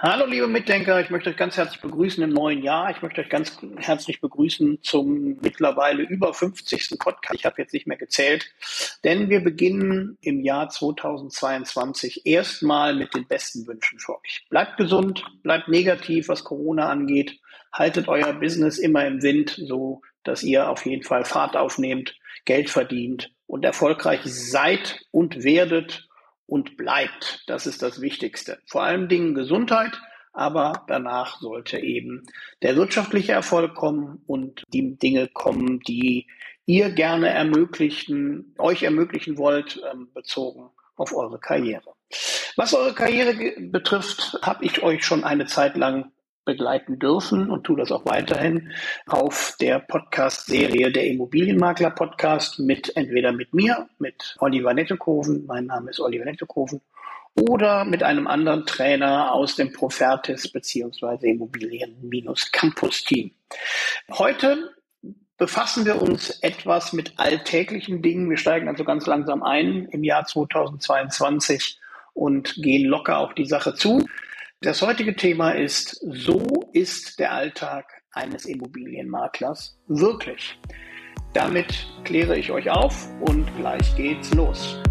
Hallo liebe Mitdenker, ich möchte euch ganz herzlich begrüßen im neuen Jahr. Ich möchte euch ganz herzlich begrüßen zum mittlerweile über 50. Podcast. Ich habe jetzt nicht mehr gezählt, denn wir beginnen im Jahr 2022 erstmal mit den besten Wünschen für euch. Bleibt gesund, bleibt negativ, was Corona angeht. Haltet euer Business immer im Wind, so dass ihr auf jeden Fall Fahrt aufnehmt, Geld verdient und erfolgreich seid und werdet und bleibt. Das ist das Wichtigste. Vor allen Dingen Gesundheit, aber danach sollte eben der wirtschaftliche Erfolg kommen und die Dinge kommen, die ihr gerne ermöglichen, euch ermöglichen wollt, ähm, bezogen auf eure Karriere. Was eure Karriere betrifft, habe ich euch schon eine Zeit lang begleiten dürfen und tue das auch weiterhin auf der Podcast-Serie der Immobilienmakler Podcast mit entweder mit mir, mit Oliver Nettekoven, mein Name ist Oliver Nettekoven, oder mit einem anderen Trainer aus dem Profertis beziehungsweise Immobilien-Campus-Team. Heute befassen wir uns etwas mit alltäglichen Dingen. Wir steigen also ganz langsam ein im Jahr 2022 und gehen locker auf die Sache zu. Das heutige Thema ist, so ist der Alltag eines Immobilienmaklers wirklich. Damit kläre ich euch auf und gleich geht's los.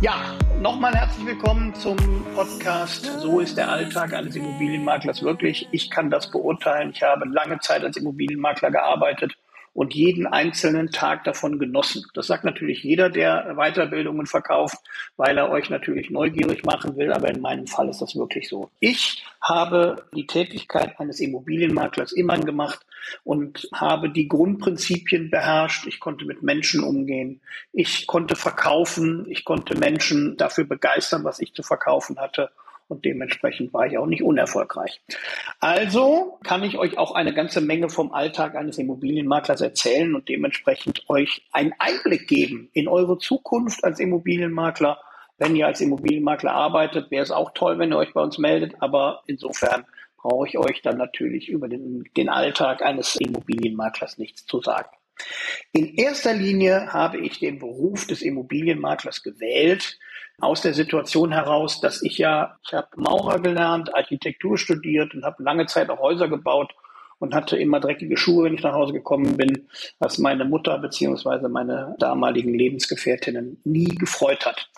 Ja, nochmal herzlich willkommen zum Podcast So ist der Alltag eines Immobilienmaklers wirklich. Ich kann das beurteilen. Ich habe lange Zeit als Immobilienmakler gearbeitet und jeden einzelnen Tag davon genossen. Das sagt natürlich jeder, der Weiterbildungen verkauft, weil er euch natürlich neugierig machen will, aber in meinem Fall ist das wirklich so. Ich habe die Tätigkeit eines Immobilienmaklers immer gemacht und habe die Grundprinzipien beherrscht. Ich konnte mit Menschen umgehen. Ich konnte verkaufen. Ich konnte Menschen dafür begeistern, was ich zu verkaufen hatte und dementsprechend war ich auch nicht unerfolgreich. Also kann ich euch auch eine ganze Menge vom Alltag eines Immobilienmaklers erzählen und dementsprechend euch einen Einblick geben in eure Zukunft als Immobilienmakler. Wenn ihr als Immobilienmakler arbeitet, wäre es auch toll, wenn ihr euch bei uns meldet, aber insofern brauche ich euch dann natürlich über den, den Alltag eines Immobilienmaklers nichts zu sagen. In erster Linie habe ich den Beruf des Immobilienmaklers gewählt, aus der Situation heraus, dass ich ja, ich habe Maurer gelernt, Architektur studiert und habe lange Zeit auch Häuser gebaut und hatte immer dreckige Schuhe, wenn ich nach Hause gekommen bin, was meine Mutter beziehungsweise meine damaligen Lebensgefährtinnen nie gefreut hat.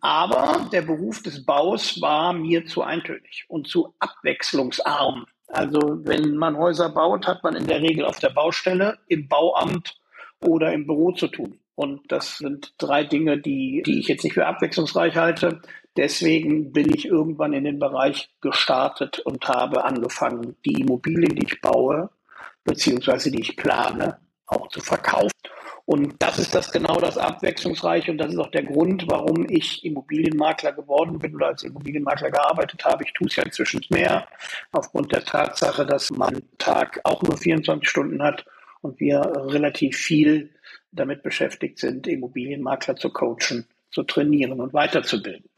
Aber der Beruf des Baus war mir zu eintönig und zu abwechslungsarm. Also wenn man Häuser baut, hat man in der Regel auf der Baustelle, im Bauamt oder im Büro zu tun. Und das sind drei Dinge, die, die ich jetzt nicht für abwechslungsreich halte. Deswegen bin ich irgendwann in den Bereich gestartet und habe angefangen, die Immobilien, die ich baue, beziehungsweise die ich plane, auch zu verkaufen. Und das ist das genau das Abwechslungsreiche und das ist auch der Grund, warum ich Immobilienmakler geworden bin oder als Immobilienmakler gearbeitet habe. Ich tue es ja inzwischen mehr aufgrund der Tatsache, dass man Tag auch nur 24 Stunden hat und wir relativ viel damit beschäftigt sind, Immobilienmakler zu coachen, zu trainieren und weiterzubilden.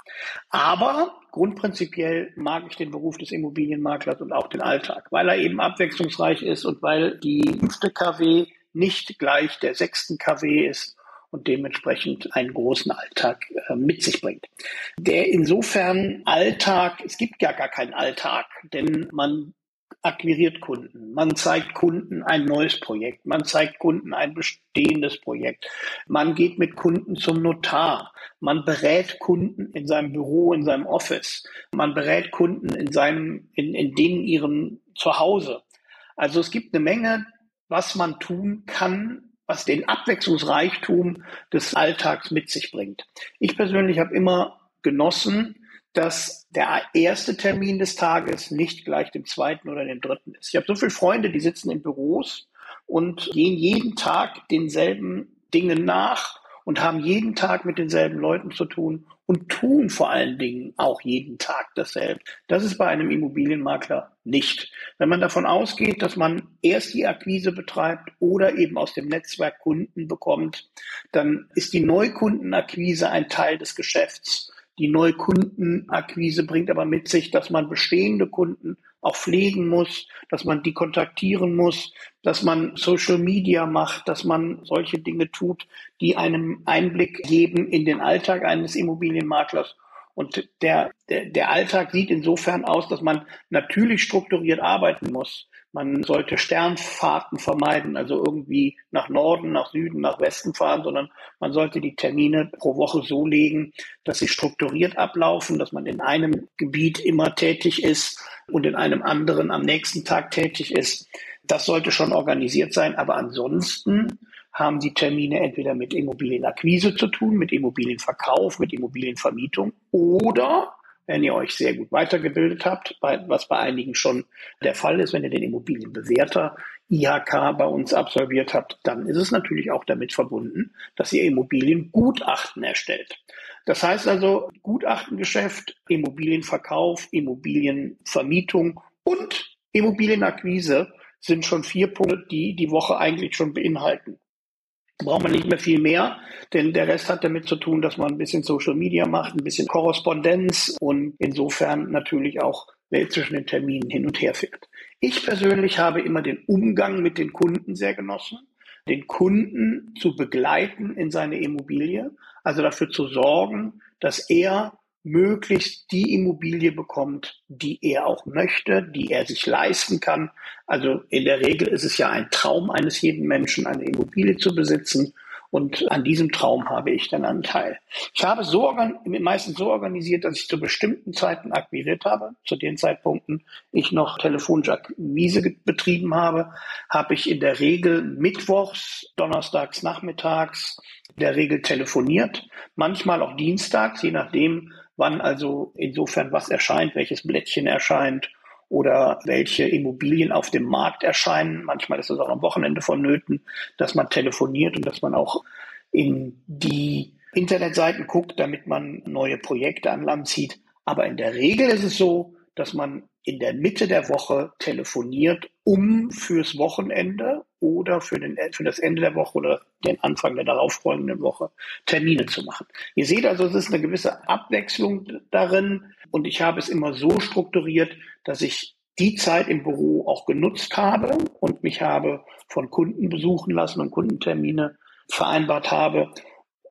Aber grundprinzipiell mag ich den Beruf des Immobilienmaklers und auch den Alltag, weil er eben abwechslungsreich ist und weil die fünfte KW nicht gleich der sechsten KW ist und dementsprechend einen großen Alltag äh, mit sich bringt. Der insofern Alltag, es gibt ja gar keinen Alltag, denn man akquiriert Kunden, man zeigt Kunden ein neues Projekt, man zeigt Kunden ein bestehendes Projekt, man geht mit Kunden zum Notar, man berät Kunden in seinem Büro, in seinem Office, man berät Kunden in seinem, in, in denen ihrem Zuhause. Also es gibt eine Menge, was man tun kann, was den Abwechslungsreichtum des Alltags mit sich bringt. Ich persönlich habe immer genossen, dass der erste Termin des Tages nicht gleich dem zweiten oder dem dritten ist. Ich habe so viele Freunde, die sitzen in Büros und gehen jeden Tag denselben Dingen nach und haben jeden Tag mit denselben Leuten zu tun und tun vor allen Dingen auch jeden Tag dasselbe. Das ist bei einem Immobilienmakler nicht. Wenn man davon ausgeht, dass man erst die Akquise betreibt oder eben aus dem Netzwerk Kunden bekommt, dann ist die Neukundenakquise ein Teil des Geschäfts die Neukundenakquise bringt aber mit sich, dass man bestehende Kunden auch pflegen muss, dass man die kontaktieren muss, dass man Social Media macht, dass man solche Dinge tut, die einem Einblick geben in den Alltag eines Immobilienmaklers. Und der, der, der Alltag sieht insofern aus, dass man natürlich strukturiert arbeiten muss. Man sollte Sternfahrten vermeiden, also irgendwie nach Norden, nach Süden, nach Westen fahren, sondern man sollte die Termine pro Woche so legen, dass sie strukturiert ablaufen, dass man in einem Gebiet immer tätig ist und in einem anderen am nächsten Tag tätig ist. Das sollte schon organisiert sein, aber ansonsten haben die Termine entweder mit Immobilienakquise zu tun, mit Immobilienverkauf, mit Immobilienvermietung oder wenn ihr euch sehr gut weitergebildet habt, was bei einigen schon der Fall ist, wenn ihr den Immobilienbewerter IHK bei uns absolviert habt, dann ist es natürlich auch damit verbunden, dass ihr Immobiliengutachten erstellt. Das heißt also Gutachtengeschäft, Immobilienverkauf, Immobilienvermietung und Immobilienakquise sind schon vier Punkte, die die Woche eigentlich schon beinhalten braucht man nicht mehr viel mehr, denn der Rest hat damit zu tun, dass man ein bisschen Social Media macht, ein bisschen Korrespondenz und insofern natürlich auch zwischen den Terminen hin und her fährt. Ich persönlich habe immer den Umgang mit den Kunden sehr genossen, den Kunden zu begleiten in seine Immobilie, also dafür zu sorgen, dass er möglichst die Immobilie bekommt, die er auch möchte, die er sich leisten kann. Also in der Regel ist es ja ein Traum eines jeden Menschen, eine Immobilie zu besitzen. Und an diesem Traum habe ich dann einen Teil. Ich habe so meistens so organisiert, dass ich zu bestimmten Zeiten akquiriert habe. Zu den Zeitpunkten ich noch telefonische Akquise betrieben habe, habe ich in der Regel mittwochs, donnerstags, nachmittags in der Regel telefoniert. Manchmal auch dienstags, je nachdem, wann also insofern was erscheint, welches Blättchen erscheint oder welche Immobilien auf dem Markt erscheinen. Manchmal ist es auch am Wochenende vonnöten, dass man telefoniert und dass man auch in die Internetseiten guckt, damit man neue Projekte an Land zieht. Aber in der Regel ist es so, dass man in der Mitte der Woche telefoniert, um fürs Wochenende oder für, den, für das Ende der Woche oder den Anfang der darauffolgenden Woche Termine zu machen. Ihr seht also, es ist eine gewisse Abwechslung darin und ich habe es immer so strukturiert, dass ich die Zeit im Büro auch genutzt habe und mich habe von Kunden besuchen lassen und Kundentermine vereinbart habe.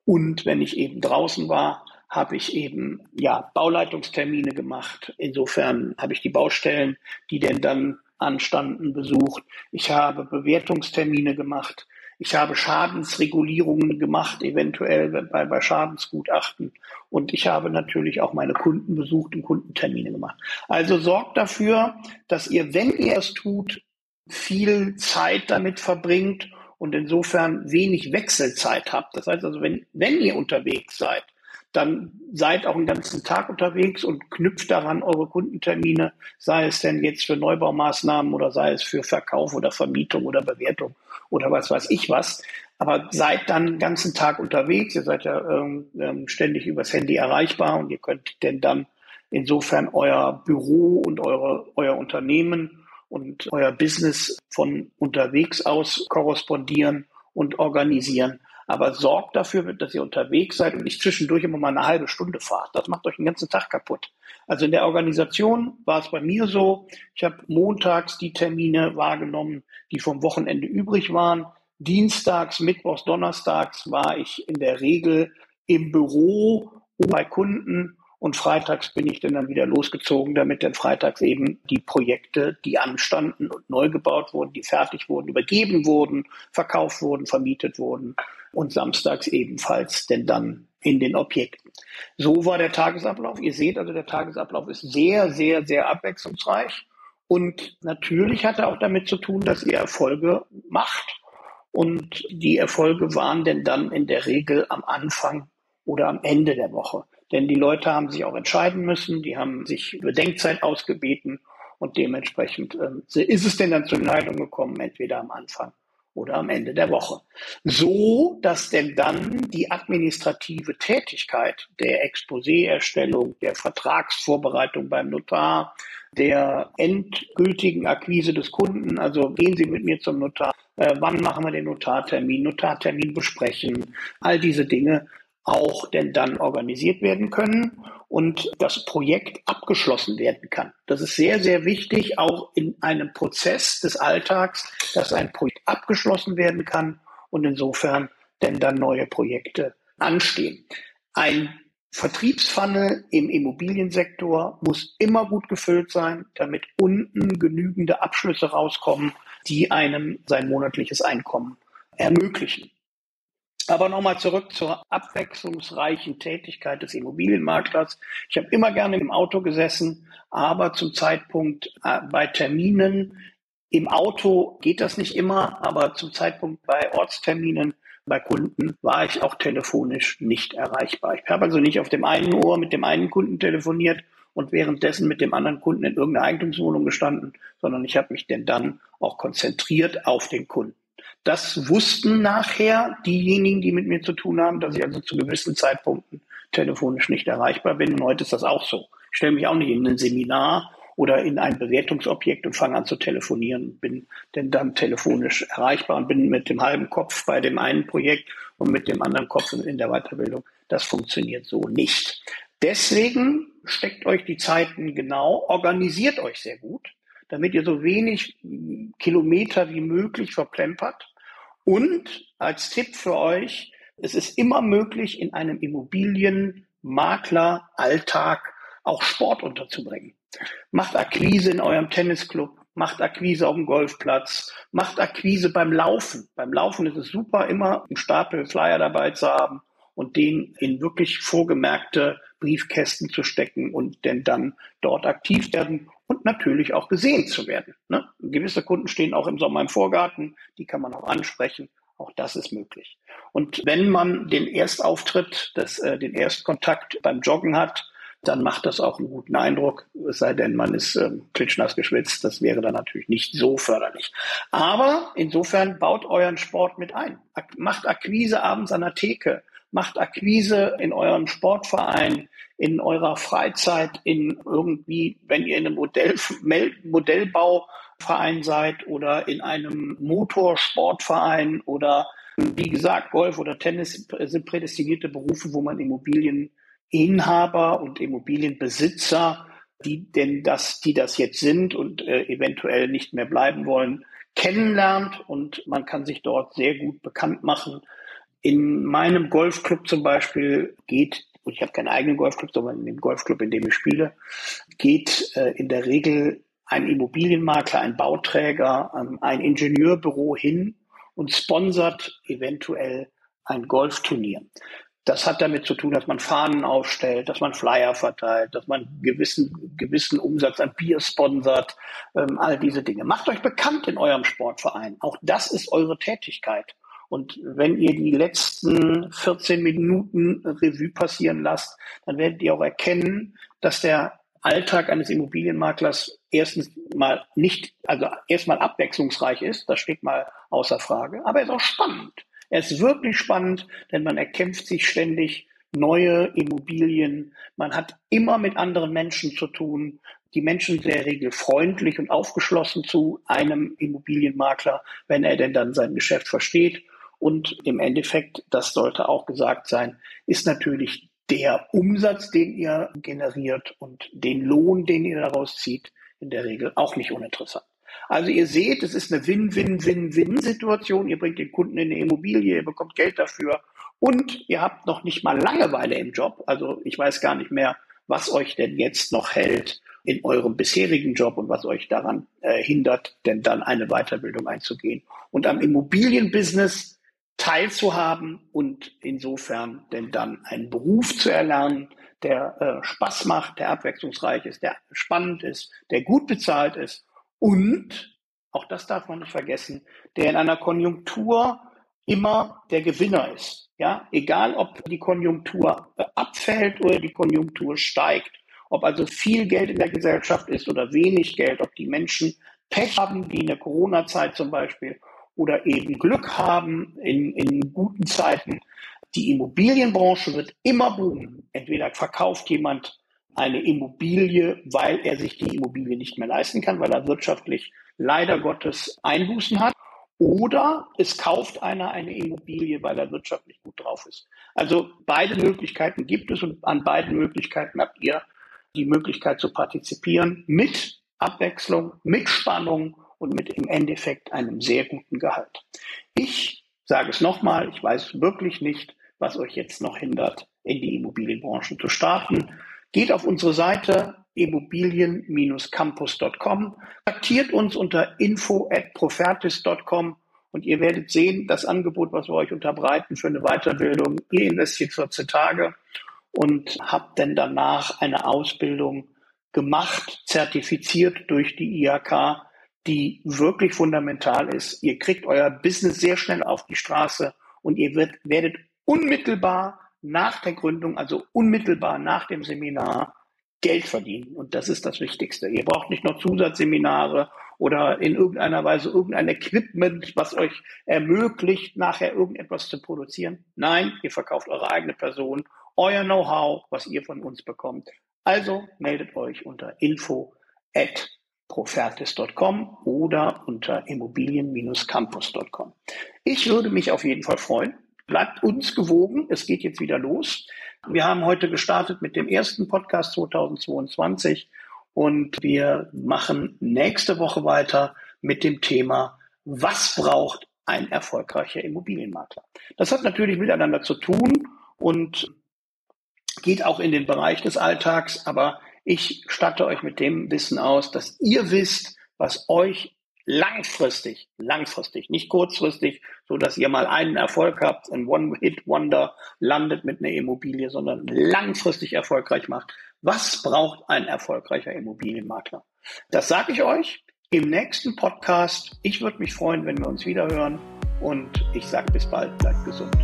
Und wenn ich eben draußen war, habe ich eben ja Bauleitungstermine gemacht. Insofern habe ich die Baustellen, die denn dann anstanden, besucht. Ich habe Bewertungstermine gemacht. Ich habe Schadensregulierungen gemacht, eventuell bei, bei Schadensgutachten. Und ich habe natürlich auch meine Kunden besucht und Kundentermine gemacht. Also sorgt dafür, dass ihr, wenn ihr es tut, viel Zeit damit verbringt und insofern wenig Wechselzeit habt. Das heißt also, wenn, wenn ihr unterwegs seid, dann seid auch den ganzen Tag unterwegs und knüpft daran eure Kundentermine, sei es denn jetzt für Neubaumaßnahmen oder sei es für Verkauf oder Vermietung oder Bewertung oder was weiß ich was. Aber seid dann den ganzen Tag unterwegs, ihr seid ja ähm, ähm ständig übers Handy erreichbar und ihr könnt denn dann insofern euer Büro und eure, euer Unternehmen und euer Business von unterwegs aus korrespondieren und organisieren. Aber sorgt dafür, dass ihr unterwegs seid und nicht zwischendurch immer mal eine halbe Stunde fahrt. Das macht euch den ganzen Tag kaputt. Also in der Organisation war es bei mir so, ich habe montags die Termine wahrgenommen, die vom Wochenende übrig waren. Dienstags, Mittwochs, Donnerstags war ich in der Regel im Büro bei Kunden und freitags bin ich dann, dann wieder losgezogen, damit dann freitags eben die Projekte, die anstanden und neu gebaut wurden, die fertig wurden, übergeben wurden, verkauft wurden, vermietet wurden und samstags ebenfalls denn dann in den Objekten. So war der Tagesablauf. Ihr seht also, der Tagesablauf ist sehr, sehr, sehr abwechslungsreich. Und natürlich hat er auch damit zu tun, dass ihr Erfolge macht. Und die Erfolge waren denn dann in der Regel am Anfang oder am Ende der Woche. Denn die Leute haben sich auch entscheiden müssen, die haben sich Bedenkzeit ausgebeten und dementsprechend äh, ist es denn dann zur Entscheidung gekommen, entweder am Anfang oder am Ende der Woche. So, dass denn dann die administrative Tätigkeit der Exposé-Erstellung, der Vertragsvorbereitung beim Notar, der endgültigen Akquise des Kunden, also gehen Sie mit mir zum Notar, äh, wann machen wir den Notartermin, Notartermin besprechen, all diese Dinge auch denn dann organisiert werden können. und das Projekt abgeschlossen werden kann. Das ist sehr, sehr wichtig, auch in einem Prozess des Alltags, dass ein Projekt abgeschlossen werden kann und insofern denn dann neue Projekte anstehen. Ein Vertriebsfunnel im Immobiliensektor muss immer gut gefüllt sein, damit unten genügende Abschlüsse rauskommen, die einem sein monatliches Einkommen ermöglichen. Aber nochmal zurück zur abwechslungsreichen Tätigkeit des Immobilienmaklers. Ich habe immer gerne im Auto gesessen, aber zum Zeitpunkt äh, bei Terminen im Auto geht das nicht immer, aber zum Zeitpunkt bei Ortsterminen bei Kunden war ich auch telefonisch nicht erreichbar. Ich habe also nicht auf dem einen Ohr mit dem einen Kunden telefoniert und währenddessen mit dem anderen Kunden in irgendeiner Eigentumswohnung gestanden, sondern ich habe mich denn dann auch konzentriert auf den Kunden. Das wussten nachher diejenigen, die mit mir zu tun haben, dass ich also zu gewissen Zeitpunkten telefonisch nicht erreichbar bin. Und heute ist das auch so. Ich stelle mich auch nicht in ein Seminar oder in ein Bewertungsobjekt und fange an zu telefonieren, bin denn dann telefonisch erreichbar und bin mit dem halben Kopf bei dem einen Projekt und mit dem anderen Kopf in der Weiterbildung. Das funktioniert so nicht. Deswegen steckt euch die Zeiten genau, organisiert euch sehr gut, damit ihr so wenig Kilometer wie möglich verplempert und als Tipp für euch, es ist immer möglich, in einem Immobilienmakler-Alltag auch Sport unterzubringen. Macht Akquise in eurem Tennisclub, macht Akquise auf dem Golfplatz, macht Akquise beim Laufen. Beim Laufen ist es super, immer einen Stapel Flyer dabei zu haben und den in wirklich vorgemerkte Briefkästen zu stecken und denn dann dort aktiv werden und natürlich auch gesehen zu werden. Ne? Gewisse Kunden stehen auch im Sommer im Vorgarten, die kann man auch ansprechen. Auch das ist möglich. Und wenn man den Erstauftritt, das, äh, den Erstkontakt beim Joggen hat, dann macht das auch einen guten Eindruck, es sei denn, man ist ähm, klitschnass geschwitzt. Das wäre dann natürlich nicht so förderlich. Aber insofern baut euren Sport mit ein. Ak macht Akquise abends an der Theke. Macht Akquise in eurem Sportverein in eurer Freizeit, in irgendwie, wenn ihr in einem Modell, Modellbauverein seid oder in einem Motorsportverein oder wie gesagt, Golf oder Tennis sind prädestinierte Berufe, wo man Immobilieninhaber und Immobilienbesitzer, die denn das, die das jetzt sind und äh, eventuell nicht mehr bleiben wollen, kennenlernt und man kann sich dort sehr gut bekannt machen. In meinem Golfclub zum Beispiel geht und ich habe keinen eigenen Golfclub, sondern in dem Golfclub, in dem ich spiele, geht äh, in der Regel ein Immobilienmakler, ein Bauträger, ähm, ein Ingenieurbüro hin und sponsert eventuell ein Golfturnier. Das hat damit zu tun, dass man Fahnen aufstellt, dass man Flyer verteilt, dass man gewissen, gewissen Umsatz an Bier sponsert, ähm, all diese Dinge. Macht euch bekannt in eurem Sportverein. Auch das ist eure Tätigkeit. Und wenn ihr die letzten 14 Minuten Revue passieren lasst, dann werdet ihr auch erkennen, dass der Alltag eines Immobilienmaklers erstens mal nicht, also erstmal abwechslungsreich ist, das steht mal außer Frage, aber er ist auch spannend. Er ist wirklich spannend, denn man erkämpft sich ständig neue Immobilien. Man hat immer mit anderen Menschen zu tun. Die Menschen sind in der Regel freundlich und aufgeschlossen zu einem Immobilienmakler, wenn er denn dann sein Geschäft versteht. Und im Endeffekt, das sollte auch gesagt sein, ist natürlich der Umsatz, den ihr generiert und den Lohn, den ihr daraus zieht, in der Regel auch nicht uninteressant. Also ihr seht, es ist eine Win-Win-Win-Win-Situation. Ihr bringt den Kunden in eine Immobilie, ihr bekommt Geld dafür und ihr habt noch nicht mal Langeweile im Job. Also ich weiß gar nicht mehr, was euch denn jetzt noch hält in eurem bisherigen Job und was euch daran äh, hindert, denn dann eine Weiterbildung einzugehen. Und am Immobilienbusiness teilzuhaben und insofern denn dann einen Beruf zu erlernen, der äh, Spaß macht, der abwechslungsreich ist, der spannend ist, der gut bezahlt ist und, auch das darf man nicht vergessen, der in einer Konjunktur immer der Gewinner ist. Ja, egal ob die Konjunktur äh, abfällt oder die Konjunktur steigt, ob also viel Geld in der Gesellschaft ist oder wenig Geld, ob die Menschen Pech haben, wie in der Corona-Zeit zum Beispiel, oder eben Glück haben in, in guten Zeiten. Die Immobilienbranche wird immer boomen. Entweder verkauft jemand eine Immobilie, weil er sich die Immobilie nicht mehr leisten kann, weil er wirtschaftlich leider Gottes Einbußen hat. Oder es kauft einer eine Immobilie, weil er wirtschaftlich gut gut drauf ist. Also beide Möglichkeiten gibt es und an beiden Möglichkeiten habt ihr die Möglichkeit zu partizipieren mit Abwechslung, mit Spannung und mit im Endeffekt einem sehr guten Gehalt. Ich sage es nochmal, ich weiß wirklich nicht, was euch jetzt noch hindert, in die Immobilienbranche zu starten. Geht auf unsere Seite immobilien-campus.com, aktiert uns unter info at profertis.com und ihr werdet sehen, das Angebot, was wir euch unterbreiten für eine Weiterbildung, ihr investiert 14 Tage und habt dann danach eine Ausbildung gemacht, zertifiziert durch die IHK, die wirklich fundamental ist. Ihr kriegt euer Business sehr schnell auf die Straße und ihr wird, werdet unmittelbar nach der Gründung, also unmittelbar nach dem Seminar, Geld verdienen. Und das ist das Wichtigste. Ihr braucht nicht noch Zusatzseminare oder in irgendeiner Weise irgendein Equipment, was euch ermöglicht, nachher irgendetwas zu produzieren. Nein, ihr verkauft eure eigene Person, euer Know-how, was ihr von uns bekommt. Also meldet euch unter info at profertis.com oder unter immobilien-campus.com. Ich würde mich auf jeden Fall freuen. Bleibt uns gewogen. Es geht jetzt wieder los. Wir haben heute gestartet mit dem ersten Podcast 2022 und wir machen nächste Woche weiter mit dem Thema, was braucht ein erfolgreicher Immobilienmakler? Das hat natürlich miteinander zu tun und geht auch in den Bereich des Alltags, aber ich statte euch mit dem Wissen aus, dass ihr wisst, was euch langfristig, langfristig, nicht kurzfristig, so dass ihr mal einen Erfolg habt, ein One-Hit-Wonder landet mit einer Immobilie, sondern langfristig erfolgreich macht. Was braucht ein erfolgreicher Immobilienmakler? Das sage ich euch im nächsten Podcast. Ich würde mich freuen, wenn wir uns wieder hören und ich sage bis bald, bleibt gesund.